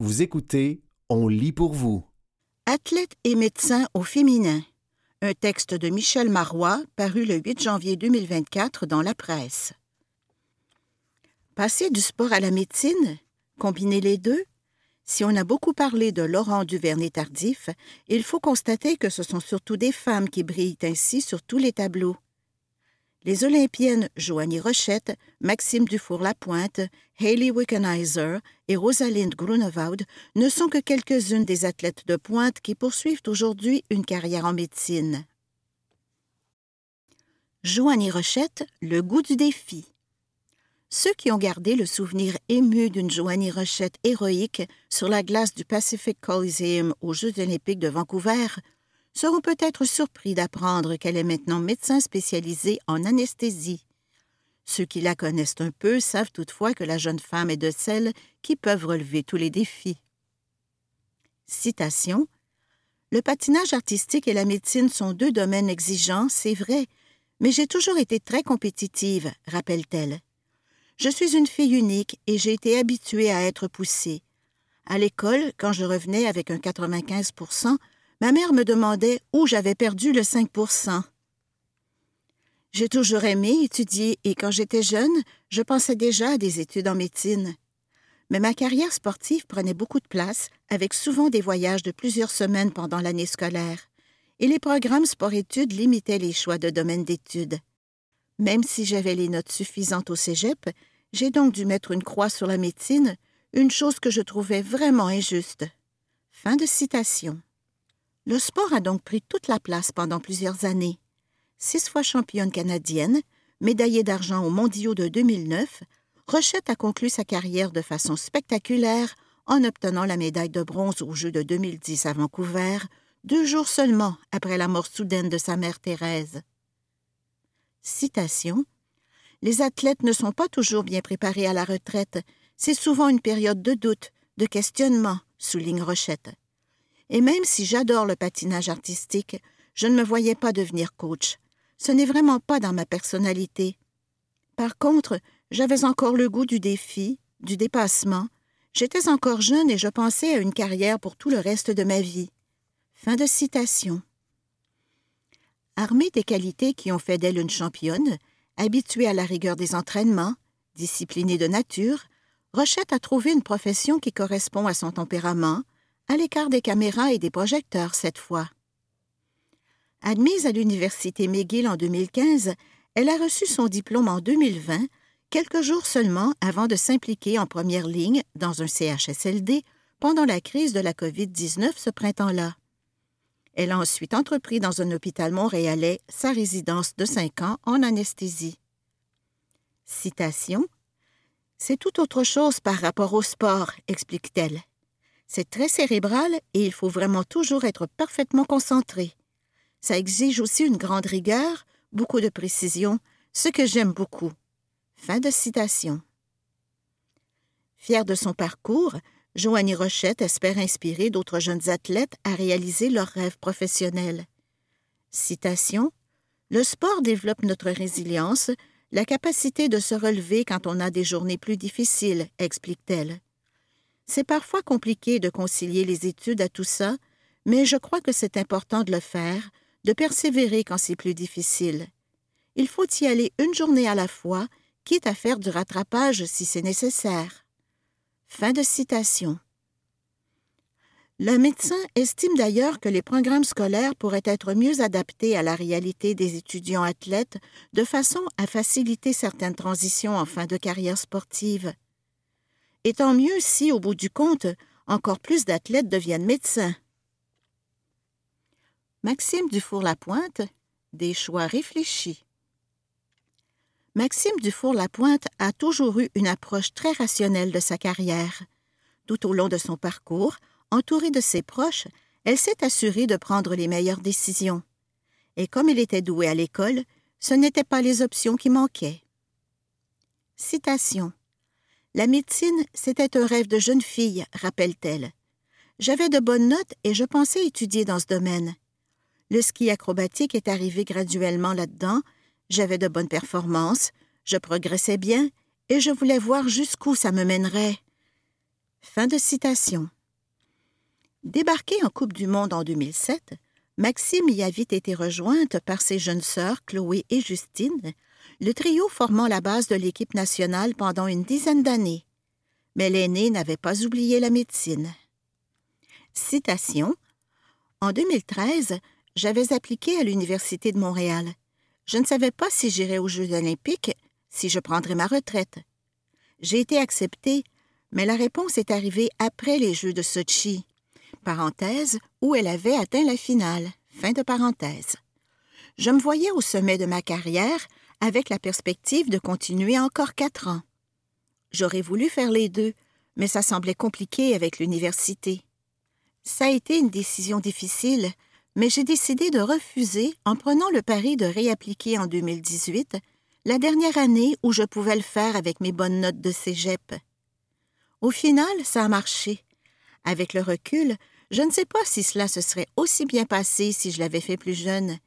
Vous écoutez On lit pour vous. Athlète et médecin au féminin. Un texte de Michel Marois paru le 8 janvier 2024 dans la presse. Passer du sport à la médecine, combiner les deux? Si on a beaucoup parlé de Laurent Duvernay-Tardif, il faut constater que ce sont surtout des femmes qui brillent ainsi sur tous les tableaux. Les Olympiennes Joanie Rochette, Maxime Dufour-Lapointe, Hayley Wickenheiser et Rosalind Grunewald ne sont que quelques-unes des athlètes de pointe qui poursuivent aujourd'hui une carrière en médecine. Joanie Rochette, le goût du défi. Ceux qui ont gardé le souvenir ému d'une Joanie Rochette héroïque sur la glace du Pacific Coliseum aux Jeux olympiques de Vancouver seront peut-être surpris d'apprendre qu'elle est maintenant médecin spécialisé en anesthésie. Ceux qui la connaissent un peu savent toutefois que la jeune femme est de celles qui peuvent relever tous les défis. Citation Le patinage artistique et la médecine sont deux domaines exigeants, c'est vrai, mais j'ai toujours été très compétitive, rappelle-t-elle. Je suis une fille unique et j'ai été habituée à être poussée. À l'école, quand je revenais avec un 95 ma mère me demandait où j'avais perdu le 5% J'ai toujours aimé étudier et quand j'étais jeune, je pensais déjà à des études en médecine. Mais ma carrière sportive prenait beaucoup de place, avec souvent des voyages de plusieurs semaines pendant l'année scolaire, et les programmes sport-études limitaient les choix de domaine d'études. Même si j'avais les notes suffisantes au cégep, j'ai donc dû mettre une croix sur la médecine, une chose que je trouvais vraiment injuste. Fin de citation. Le sport a donc pris toute la place pendant plusieurs années. Six fois championne canadienne, médaillée d'argent aux mondiaux de 2009, Rochette a conclu sa carrière de façon spectaculaire en obtenant la médaille de bronze aux Jeux de 2010 à Vancouver, deux jours seulement après la mort soudaine de sa mère Thérèse. Citation Les athlètes ne sont pas toujours bien préparés à la retraite. C'est souvent une période de doute, de questionnement, souligne Rochette. Et même si j'adore le patinage artistique, je ne me voyais pas devenir coach. Ce n'est vraiment pas dans ma personnalité. Par contre, j'avais encore le goût du défi, du dépassement. J'étais encore jeune et je pensais à une carrière pour tout le reste de ma vie. Fin de citation. Armée des qualités qui ont fait d'elle une championne, habituée à la rigueur des entraînements, disciplinée de nature, Rochette a trouvé une profession qui correspond à son tempérament, à l'écart des caméras et des projecteurs cette fois. Admise à l'Université McGill en 2015, elle a reçu son diplôme en 2020, quelques jours seulement avant de s'impliquer en première ligne dans un CHSLD pendant la crise de la COVID-19 ce printemps-là. Elle a ensuite entrepris dans un hôpital montréalais sa résidence de cinq ans en anesthésie. Citation C'est tout autre chose par rapport au sport, explique-t-elle. C'est très cérébral et il faut vraiment toujours être parfaitement concentré. Ça exige aussi une grande rigueur, beaucoup de précision, ce que j'aime beaucoup. Fin de citation. Fière de son parcours, Joanie Rochette espère inspirer d'autres jeunes athlètes à réaliser leurs rêves professionnels. Citation Le sport développe notre résilience, la capacité de se relever quand on a des journées plus difficiles, explique-t-elle. C'est parfois compliqué de concilier les études à tout ça, mais je crois que c'est important de le faire, de persévérer quand c'est plus difficile. Il faut y aller une journée à la fois, quitte à faire du rattrapage si c'est nécessaire. Fin de citation. Le médecin estime d'ailleurs que les programmes scolaires pourraient être mieux adaptés à la réalité des étudiants athlètes de façon à faciliter certaines transitions en fin de carrière sportive. Et tant mieux si, au bout du compte, encore plus d'athlètes deviennent médecins. Maxime Dufour-Lapointe, des choix réfléchis. Maxime Dufour-Lapointe a toujours eu une approche très rationnelle de sa carrière. Tout au long de son parcours, entouré de ses proches, elle s'est assurée de prendre les meilleures décisions. Et comme il était doué à l'école, ce n'étaient pas les options qui manquaient. Citation la médecine, c'était un rêve de jeune fille, rappelle-t-elle. J'avais de bonnes notes et je pensais étudier dans ce domaine. Le ski acrobatique est arrivé graduellement là-dedans, j'avais de bonnes performances, je progressais bien et je voulais voir jusqu'où ça me mènerait. Fin de citation. Débarquée en Coupe du Monde en 2007, Maxime y a vite été rejointe par ses jeunes sœurs Chloé et Justine, le trio formant la base de l'équipe nationale pendant une dizaine d'années. Mais l'aîné n'avait pas oublié la médecine. Citation. En 2013, j'avais appliqué à l'Université de Montréal. Je ne savais pas si j'irais aux Jeux olympiques, si je prendrais ma retraite. J'ai été acceptée, mais la réponse est arrivée après les Jeux de Sochi, parenthèse, où elle avait atteint la finale, fin de parenthèse. Je me voyais au sommet de ma carrière avec la perspective de continuer encore quatre ans. J'aurais voulu faire les deux, mais ça semblait compliqué avec l'université. Ça a été une décision difficile, mais j'ai décidé de refuser en prenant le pari de réappliquer en 2018, la dernière année où je pouvais le faire avec mes bonnes notes de cégep. Au final, ça a marché. Avec le recul, je ne sais pas si cela se serait aussi bien passé si je l'avais fait plus jeune.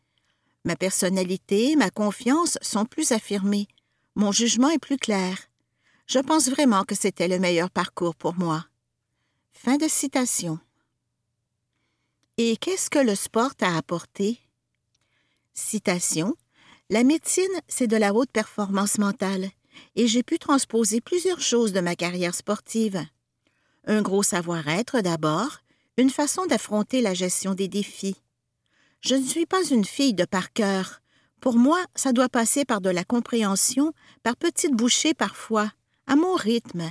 Ma personnalité, ma confiance sont plus affirmées. Mon jugement est plus clair. Je pense vraiment que c'était le meilleur parcours pour moi. Fin de citation. Et qu'est-ce que le sport t'a apporté? Citation. La médecine, c'est de la haute performance mentale, et j'ai pu transposer plusieurs choses de ma carrière sportive. Un gros savoir-être d'abord, une façon d'affronter la gestion des défis. Je ne suis pas une fille de par cœur. Pour moi, ça doit passer par de la compréhension, par petites bouchées parfois, à mon rythme.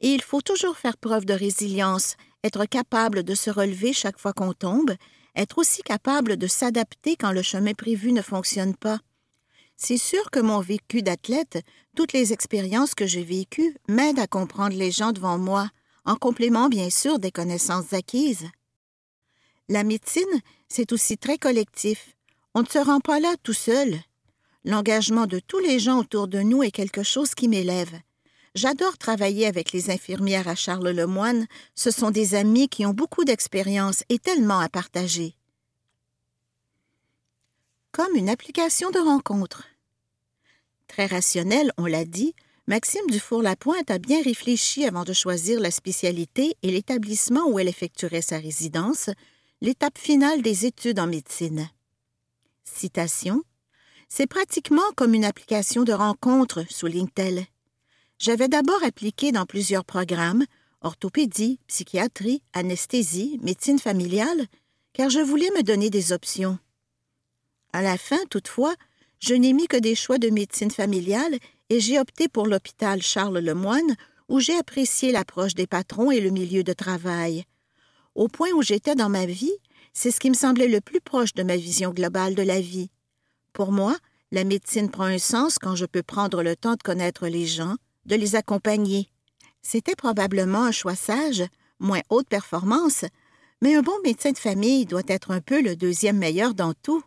Et il faut toujours faire preuve de résilience, être capable de se relever chaque fois qu'on tombe, être aussi capable de s'adapter quand le chemin prévu ne fonctionne pas. C'est sûr que mon vécu d'athlète, toutes les expériences que j'ai vécues, m'aident à comprendre les gens devant moi, en complément bien sûr des connaissances acquises. La médecine, c'est aussi très collectif. On ne se rend pas là tout seul. L'engagement de tous les gens autour de nous est quelque chose qui m'élève. J'adore travailler avec les infirmières à Charles Lemoine. Ce sont des amis qui ont beaucoup d'expérience et tellement à partager. Comme une application de rencontre. Très rationnel, on l'a dit, Maxime Dufour-Lapointe a bien réfléchi avant de choisir la spécialité et l'établissement où elle effectuerait sa résidence, l'étape finale des études en médecine. Citation C'est pratiquement comme une application de rencontre, souligne-t-elle. J'avais d'abord appliqué dans plusieurs programmes orthopédie, psychiatrie, anesthésie, médecine familiale, car je voulais me donner des options. À la fin, toutefois, je n'ai mis que des choix de médecine familiale et j'ai opté pour l'hôpital Charles Lemoine, où j'ai apprécié l'approche des patrons et le milieu de travail. Au point où j'étais dans ma vie, c'est ce qui me semblait le plus proche de ma vision globale de la vie. Pour moi, la médecine prend un sens quand je peux prendre le temps de connaître les gens, de les accompagner. C'était probablement un choix sage, moins haute performance, mais un bon médecin de famille doit être un peu le deuxième meilleur dans tout.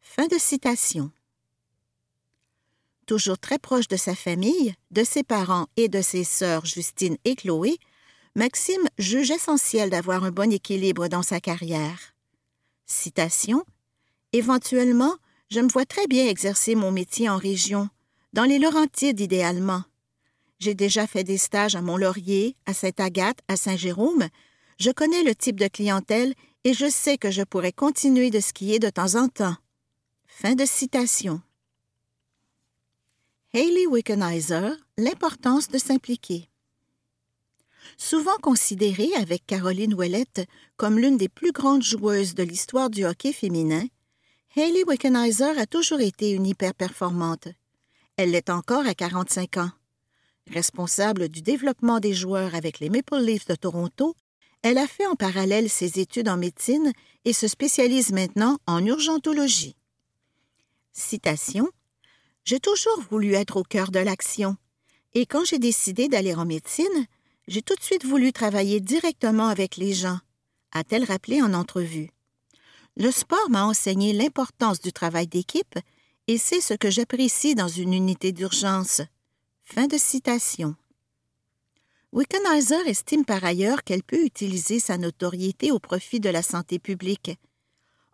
Fin de citation. Toujours très proche de sa famille, de ses parents et de ses sœurs Justine et Chloé, Maxime juge essentiel d'avoir un bon équilibre dans sa carrière. Citation Éventuellement, je me vois très bien exercer mon métier en région, dans les Laurentides idéalement. J'ai déjà fait des stages à Mont-Laurier, à Sainte-Agathe, à Saint-Jérôme. Je connais le type de clientèle et je sais que je pourrais continuer de skier de temps en temps. Fin de citation. Hayley Wickenheiser, l'importance de s'impliquer. Souvent considérée avec Caroline Ouellette comme l'une des plus grandes joueuses de l'histoire du hockey féminin, Hayley Wickenheiser a toujours été une hyper-performante. Elle l'est encore à 45 ans. Responsable du développement des joueurs avec les Maple Leafs de Toronto, elle a fait en parallèle ses études en médecine et se spécialise maintenant en urgentologie. Citation J'ai toujours voulu être au cœur de l'action, et quand j'ai décidé d'aller en médecine, j'ai tout de suite voulu travailler directement avec les gens, a-t-elle rappelé en entrevue. Le sport m'a enseigné l'importance du travail d'équipe et c'est ce que j'apprécie dans une unité d'urgence. Fin de citation. Wickenheiser estime par ailleurs qu'elle peut utiliser sa notoriété au profit de la santé publique.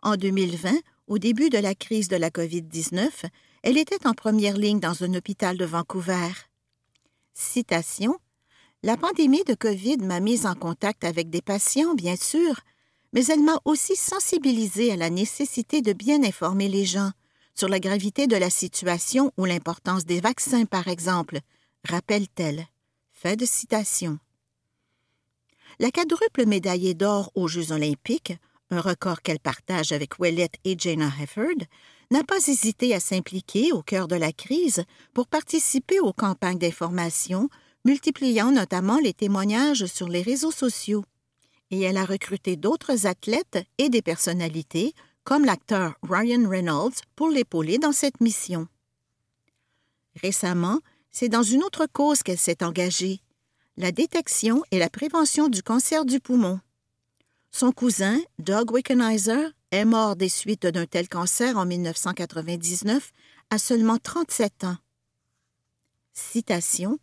En 2020, au début de la crise de la COVID-19, elle était en première ligne dans un hôpital de Vancouver. Citation La pandémie de COVID m'a mise en contact avec des patients, bien sûr, mais elle m'a aussi sensibilisée à la nécessité de bien informer les gens sur la gravité de la situation ou l'importance des vaccins, par exemple, rappelle-t-elle. De citation. La quadruple médaillée d'or aux Jeux olympiques, un record qu'elle partage avec Ouellette et Jana Hefford, n'a pas hésité à s'impliquer au cœur de la crise pour participer aux campagnes d'information, multipliant notamment les témoignages sur les réseaux sociaux. Et elle a recruté d'autres athlètes et des personnalités, comme l'acteur Ryan Reynolds, pour l'épauler dans cette mission. Récemment, c'est dans une autre cause qu'elle s'est engagée, la détection et la prévention du cancer du poumon. Son cousin, Doug Wickenheiser, est mort des suites d'un tel cancer en 1999 à seulement 37 ans. Citation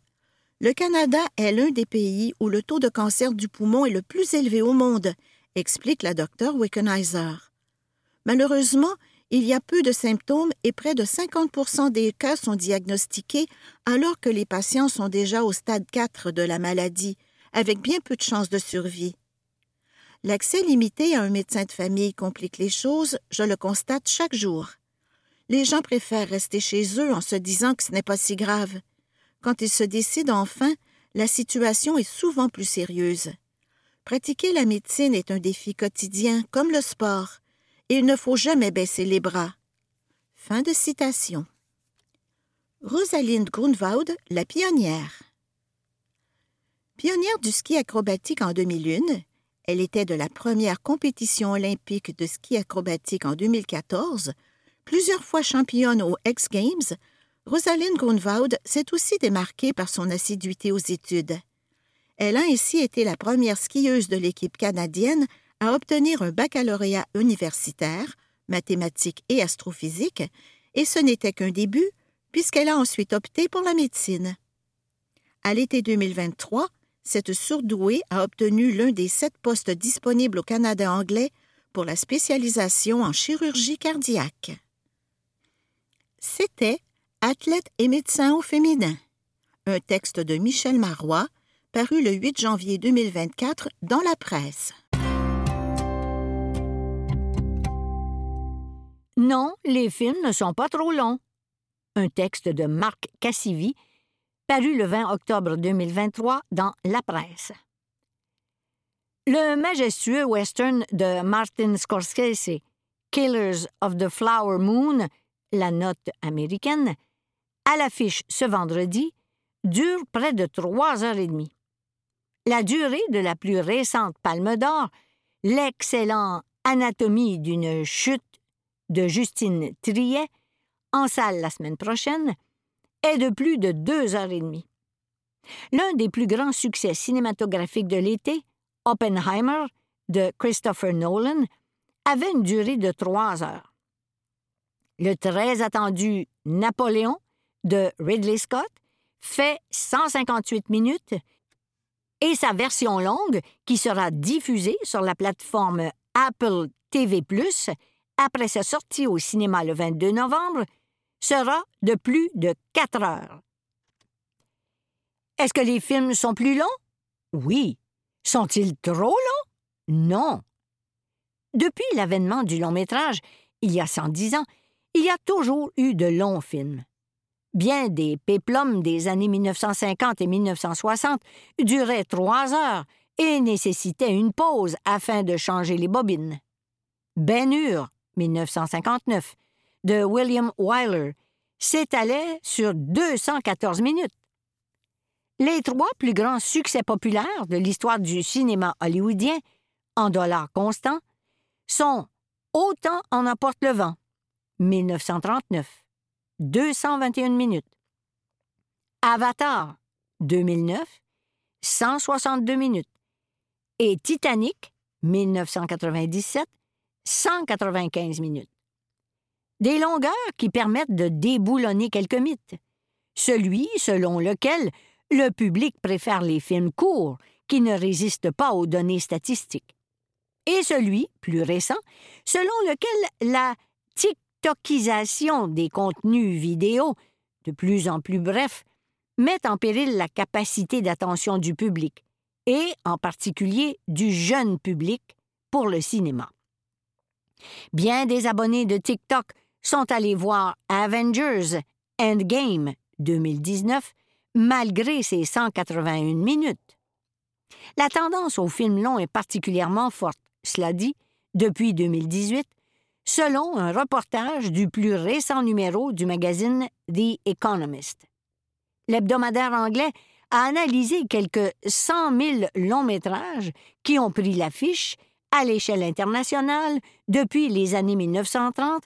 Le Canada est l'un des pays où le taux de cancer du poumon est le plus élevé au monde, explique la docteure Wickenheiser. Malheureusement, il y a peu de symptômes et près de 50% des cas sont diagnostiqués alors que les patients sont déjà au stade 4 de la maladie, avec bien peu de chances de survie. L'accès limité à un médecin de famille complique les choses, je le constate chaque jour. Les gens préfèrent rester chez eux en se disant que ce n'est pas si grave. Quand ils se décident enfin, la situation est souvent plus sérieuse. Pratiquer la médecine est un défi quotidien, comme le sport il ne faut jamais baisser les bras. Fin de citation. Rosalind Grunwald, la pionnière. Pionnière du ski acrobatique en 2001, elle était de la première compétition olympique de ski acrobatique en 2014, plusieurs fois championne aux X Games, Rosalind Grunwald s'est aussi démarquée par son assiduité aux études. Elle a ainsi été la première skieuse de l'équipe canadienne à obtenir un baccalauréat universitaire, mathématiques et astrophysique, et ce n'était qu'un début, puisqu'elle a ensuite opté pour la médecine. À l'été 2023, cette surdouée a obtenu l'un des sept postes disponibles au Canada anglais pour la spécialisation en chirurgie cardiaque. C'était Athlète et médecin au féminin, un texte de Michel Marois, paru le 8 janvier 2024 dans la presse. Non, les films ne sont pas trop longs. Un texte de Marc Cassivi, paru le 20 octobre 2023 dans La Presse. Le majestueux western de Martin Scorsese, Killers of the Flower Moon, la note américaine, à l'affiche ce vendredi, dure près de trois heures et demie. La durée de la plus récente Palme d'Or, l'excellent Anatomie d'une chute de Justine Triet, en salle la semaine prochaine, est de plus de deux heures et demie. L'un des plus grands succès cinématographiques de l'été, Oppenheimer, de Christopher Nolan, avait une durée de trois heures. Le très attendu Napoléon, de Ridley Scott, fait 158 minutes et sa version longue, qui sera diffusée sur la plateforme Apple TV ⁇ après sa sortie au cinéma le 22 novembre, sera de plus de quatre heures. Est-ce que les films sont plus longs? Oui. Sont-ils trop longs? Non. Depuis l'avènement du long métrage, il y a 110 ans, il y a toujours eu de longs films. Bien des péplums des années 1950 et 1960 duraient trois heures et nécessitaient une pause afin de changer les bobines. Ben Hur, 1959, de William Wyler s'étalait sur 214 minutes. Les trois plus grands succès populaires de l'histoire du cinéma hollywoodien, en dollars constants, sont Autant en emporte le vent, 1939, 221 minutes. Avatar, 2009, 162 minutes. Et Titanic, 1997, 195 minutes. Des longueurs qui permettent de déboulonner quelques mythes. Celui selon lequel le public préfère les films courts qui ne résistent pas aux données statistiques. Et celui, plus récent, selon lequel la Des contenus vidéo, de plus en plus brefs, met en péril la capacité d'attention du public, et en particulier du jeune public, pour le cinéma. Bien des abonnés de TikTok sont allés voir Avengers Endgame 2019 malgré ses 181 minutes. La tendance aux films longs est particulièrement forte, cela dit, depuis 2018, selon un reportage du plus récent numéro du magazine The Economist. L'hebdomadaire anglais a analysé quelques 100 000 longs métrages qui ont pris l'affiche à l'échelle internationale depuis les années 1930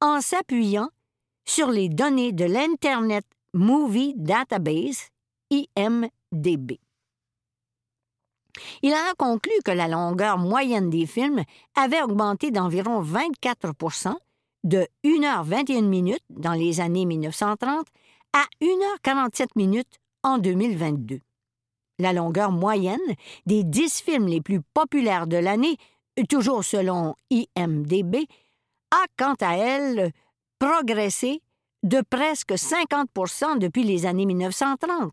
en s'appuyant sur les données de l'Internet Movie Database, IMDB. Il en a conclu que la longueur moyenne des films avait augmenté d'environ 24% de 1h21 minutes dans les années 1930 à 1h47 minutes en 2022. La longueur moyenne des 10 films les plus populaires de l'année, toujours selon IMDB, a quant à elle progressé de presque 50% depuis les années 1930,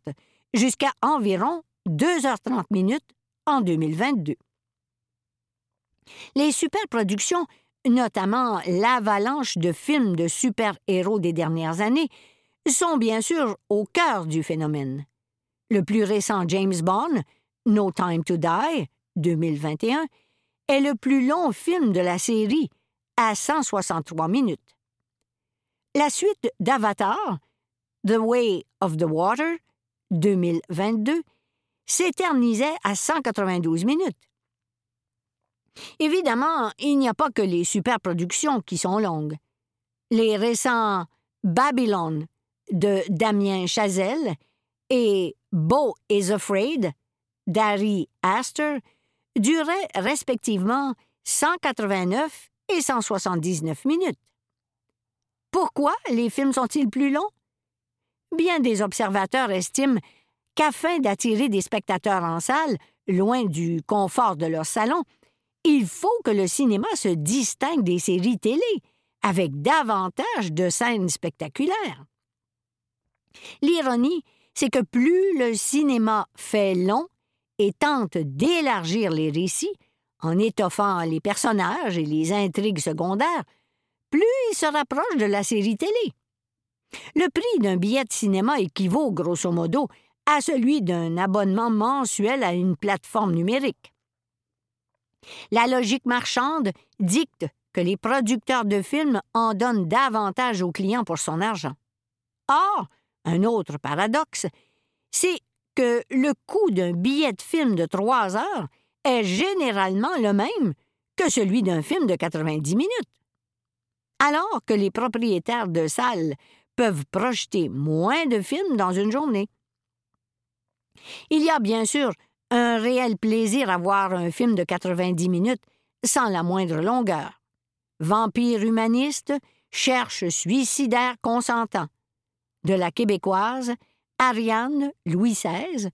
jusqu'à environ 2h30 minutes en 2022. Les superproductions, notamment l'avalanche de films de super-héros des dernières années, sont bien sûr au cœur du phénomène. Le plus récent James Bond, No Time to Die, 2021, est le plus long film de la série, à 163 minutes. La suite d'Avatar, The Way of the Water, 2022, s'éternisait à 192 minutes. Évidemment, il n'y a pas que les superproductions qui sont longues. Les récents Babylon de Damien Chazelle et Beau is Afraid d'Harry Astor duraient respectivement 189 et 179 minutes. Pourquoi les films sont-ils plus longs? Bien des observateurs estiment qu'afin d'attirer des spectateurs en salle, loin du confort de leur salon, il faut que le cinéma se distingue des séries télé, avec davantage de scènes spectaculaires. L'ironie, c'est que plus le cinéma fait long et tente d'élargir les récits, en étoffant les personnages et les intrigues secondaires, plus il se rapproche de la série télé. Le prix d'un billet de cinéma équivaut, grosso modo, à celui d'un abonnement mensuel à une plateforme numérique. La logique marchande dicte que les producteurs de films en donnent davantage aux clients pour son argent. Or, un autre paradoxe, c'est que le coût d'un billet de film de trois heures est généralement le même que celui d'un film de 90 minutes alors que les propriétaires de salles peuvent projeter moins de films dans une journée. Il y a bien sûr un réel plaisir à voir un film de 90 minutes sans la moindre longueur. Vampire humaniste cherche suicidaire consentant. De la québécoise, Ariane, Louis XVI,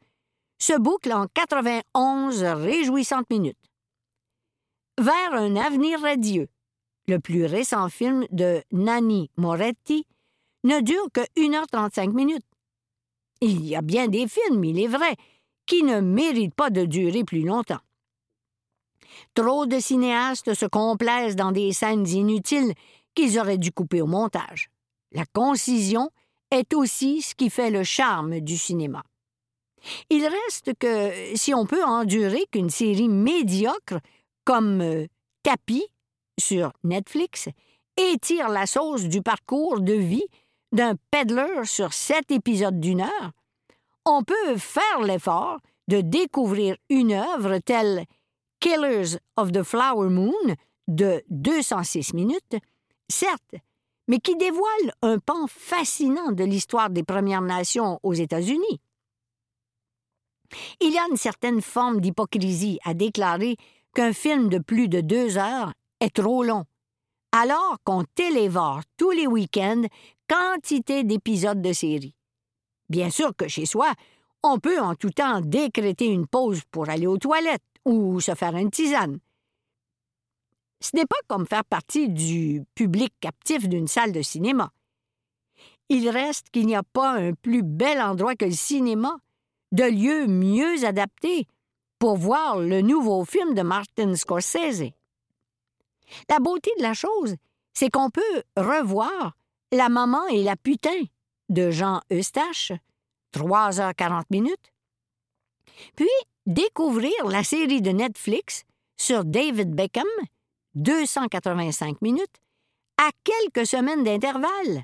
se boucle en 91 réjouissantes minutes. Vers un avenir radieux, le plus récent film de Nanni Moretti, ne dure que 1h35 minutes. Il y a bien des films, il est vrai, qui ne méritent pas de durer plus longtemps. Trop de cinéastes se complaisent dans des scènes inutiles qu'ils auraient dû couper au montage. La concision est aussi ce qui fait le charme du cinéma. Il reste que si on peut endurer qu'une série médiocre comme euh, Tapis sur Netflix étire la sauce du parcours de vie d'un peddler sur sept épisodes d'une heure, on peut faire l'effort de découvrir une œuvre telle Killers of the Flower Moon de 206 minutes, certes, mais qui dévoile un pan fascinant de l'histoire des Premières Nations aux États-Unis. Il y a une certaine forme d'hypocrisie à déclarer qu'un film de plus de deux heures est trop long, alors qu'on télévore tous les week-ends quantité d'épisodes de série. Bien sûr que chez soi, on peut en tout temps décréter une pause pour aller aux toilettes ou se faire une tisane. Ce n'est pas comme faire partie du public captif d'une salle de cinéma. il reste qu'il n'y a pas un plus bel endroit que le cinéma, de lieu mieux adapté pour voir le nouveau film de Martin Scorsese. La beauté de la chose, c'est qu'on peut revoir La maman et la putain de Jean Eustache, 3h40 minutes, puis découvrir la série de Netflix sur David Beckham, 285 minutes, à quelques semaines d'intervalle.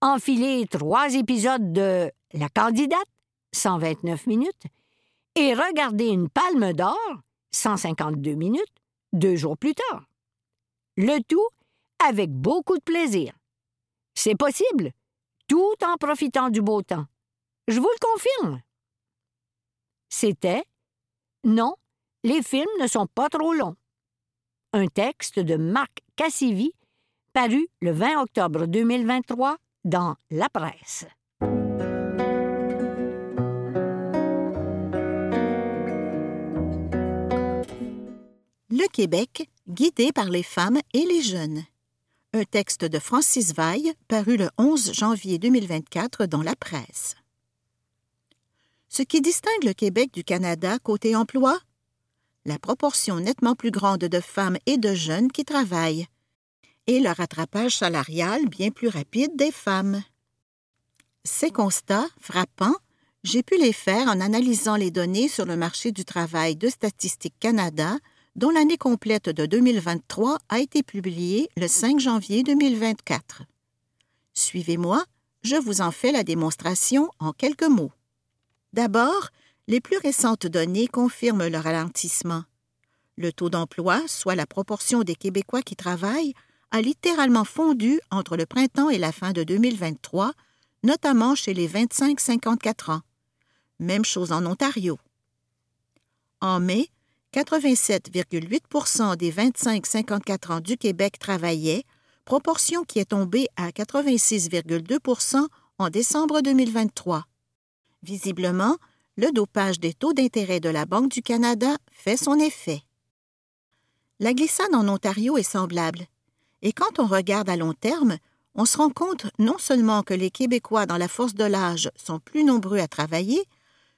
Enfiler trois épisodes de La candidate, 129 minutes, et regarder une palme d'or, 152 minutes, deux jours plus tard. Le tout avec beaucoup de plaisir. C'est possible, tout en profitant du beau temps. Je vous le confirme. C'était Non, les films ne sont pas trop longs. Un texte de Marc Cassivi, paru le 20 octobre 2023 dans La Presse. Le Québec, guidé par les femmes et les jeunes. Un texte de Francis Vaille, paru le 11 janvier 2024 dans la presse. Ce qui distingue le Québec du Canada côté emploi? La proportion nettement plus grande de femmes et de jeunes qui travaillent, et le rattrapage salarial bien plus rapide des femmes. Ces constats, frappants, j'ai pu les faire en analysant les données sur le marché du travail de Statistique Canada dont l'année complète de 2023 a été publiée le 5 janvier 2024. Suivez-moi, je vous en fais la démonstration en quelques mots. D'abord, les plus récentes données confirment le ralentissement. Le taux d'emploi, soit la proportion des Québécois qui travaillent, a littéralement fondu entre le printemps et la fin de 2023, notamment chez les 25-54 ans. Même chose en Ontario. En mai, 87,8% des 25-54 ans du Québec travaillaient, proportion qui est tombée à 86,2% en décembre 2023. Visiblement, le dopage des taux d'intérêt de la Banque du Canada fait son effet. La glissade en Ontario est semblable. Et quand on regarde à long terme, on se rend compte non seulement que les Québécois dans la force de l'âge sont plus nombreux à travailler,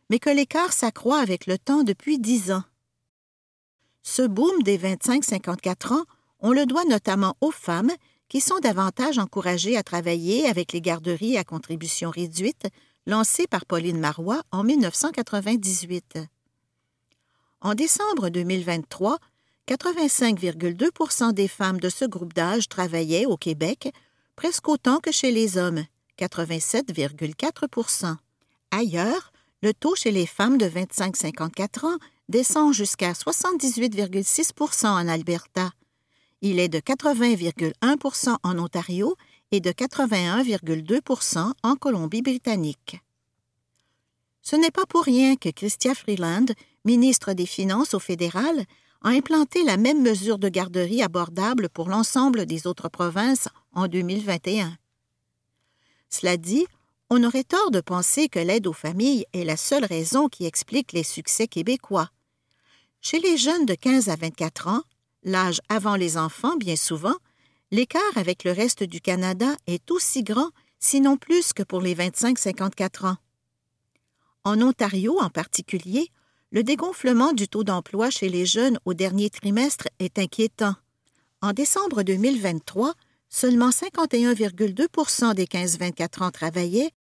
mais que l'écart s'accroît avec le temps depuis dix ans. Ce boom des 25-54 ans, on le doit notamment aux femmes qui sont davantage encouragées à travailler avec les garderies à contribution réduite lancées par Pauline Marois en 1998. En décembre 2023, 85,2% des femmes de ce groupe d'âge travaillaient au Québec, presque autant que chez les hommes, 87,4% Ailleurs, le taux chez les femmes de 25-54 ans descend jusqu'à 78,6% en Alberta. Il est de 80,1% en Ontario et de 81,2% en Colombie-Britannique. Ce n'est pas pour rien que Christia Freeland, ministre des Finances au fédéral, a implanté la même mesure de garderie abordable pour l'ensemble des autres provinces en 2021. Cela dit, on aurait tort de penser que l'aide aux familles est la seule raison qui explique les succès québécois. Chez les jeunes de 15 à 24 ans, l'âge avant les enfants bien souvent, l'écart avec le reste du Canada est aussi grand, sinon plus que pour les 25-54 ans. En Ontario en particulier, le dégonflement du taux d'emploi chez les jeunes au dernier trimestre est inquiétant. En décembre 2023, seulement 51,2 des 15-24 ans travaillaient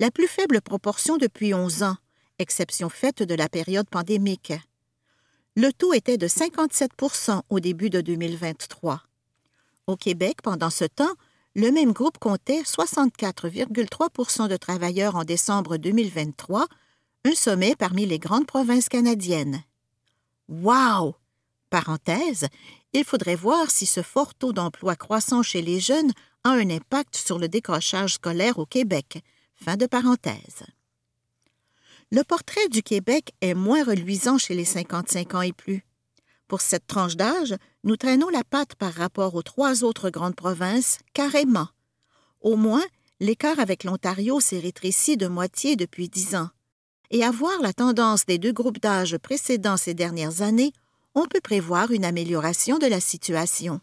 la plus faible proportion depuis 11 ans, exception faite de la période pandémique. Le taux était de 57 au début de 2023. Au Québec, pendant ce temps, le même groupe comptait 64,3 de travailleurs en décembre 2023, un sommet parmi les grandes provinces canadiennes. Wow! Parenthèse, il faudrait voir si ce fort taux d'emploi croissant chez les jeunes a un impact sur le décrochage scolaire au Québec, Fin. Le portrait du Québec est moins reluisant chez les 55 ans et plus. Pour cette tranche d'âge, nous traînons la patte par rapport aux trois autres grandes provinces, carrément. Au moins, l'écart avec l'Ontario s'est rétréci de moitié depuis dix ans. Et à voir la tendance des deux groupes d'âge précédents ces dernières années, on peut prévoir une amélioration de la situation.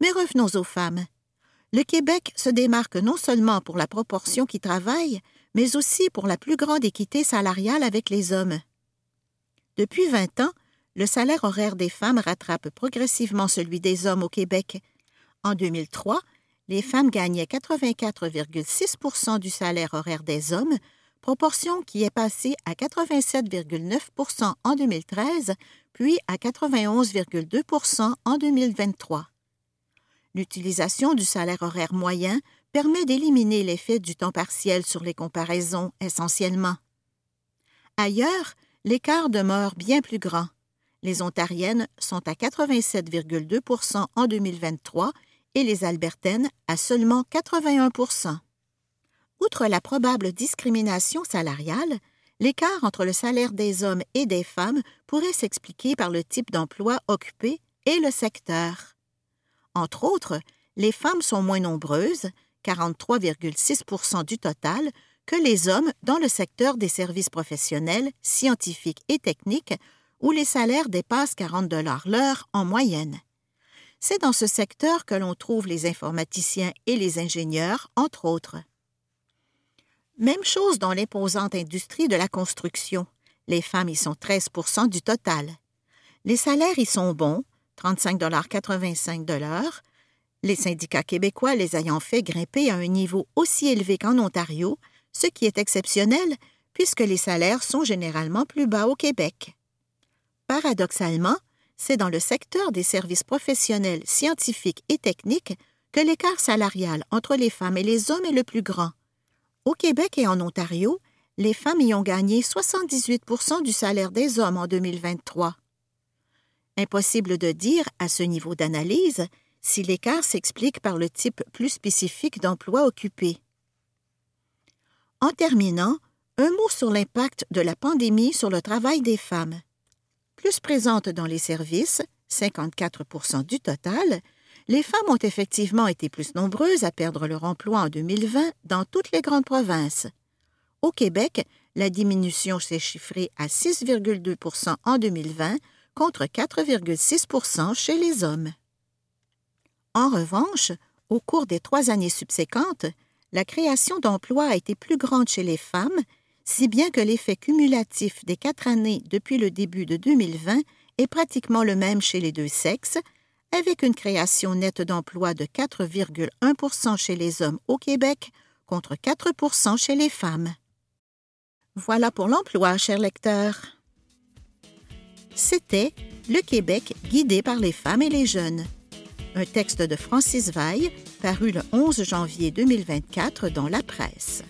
Mais revenons aux femmes le Québec se démarque non seulement pour la proportion qui travaille, mais aussi pour la plus grande équité salariale avec les hommes. Depuis 20 ans, le salaire horaire des femmes rattrape progressivement celui des hommes au Québec. En 2003, les femmes gagnaient 84,6% du salaire horaire des hommes, proportion qui est passée à 87,9% en 2013, puis à 91,2% en 2023. L'utilisation du salaire horaire moyen permet d'éliminer l'effet du temps partiel sur les comparaisons essentiellement. Ailleurs, l'écart demeure bien plus grand. Les Ontariennes sont à 87,2% en 2023 et les Albertaines à seulement 81% Outre la probable discrimination salariale, l'écart entre le salaire des hommes et des femmes pourrait s'expliquer par le type d'emploi occupé et le secteur. Entre autres, les femmes sont moins nombreuses, 43,6% du total, que les hommes dans le secteur des services professionnels, scientifiques et techniques, où les salaires dépassent 40 dollars l'heure en moyenne. C'est dans ce secteur que l'on trouve les informaticiens et les ingénieurs, entre autres. Même chose dans l'imposante industrie de la construction. Les femmes y sont 13% du total. Les salaires y sont bons, 35,85 les syndicats québécois les ayant fait grimper à un niveau aussi élevé qu'en Ontario, ce qui est exceptionnel puisque les salaires sont généralement plus bas au Québec. Paradoxalement, c'est dans le secteur des services professionnels, scientifiques et techniques que l'écart salarial entre les femmes et les hommes est le plus grand. Au Québec et en Ontario, les femmes y ont gagné 78 du salaire des hommes en 2023. Impossible de dire, à ce niveau d'analyse, si l'écart s'explique par le type plus spécifique d'emploi occupé. En terminant, un mot sur l'impact de la pandémie sur le travail des femmes. Plus présentes dans les services, 54% du total, les femmes ont effectivement été plus nombreuses à perdre leur emploi en 2020 dans toutes les grandes provinces. Au Québec, la diminution s'est chiffrée à 6,2 en 2020 contre 4,6% chez les hommes. En revanche, au cours des trois années subséquentes, la création d'emplois a été plus grande chez les femmes, si bien que l'effet cumulatif des quatre années depuis le début de 2020 est pratiquement le même chez les deux sexes, avec une création nette d'emplois de 4,1% chez les hommes au Québec contre 4% chez les femmes. Voilà pour l'emploi, chers lecteurs. C'était Le Québec guidé par les femmes et les jeunes. Un texte de Francis Vaille paru le 11 janvier 2024 dans la presse.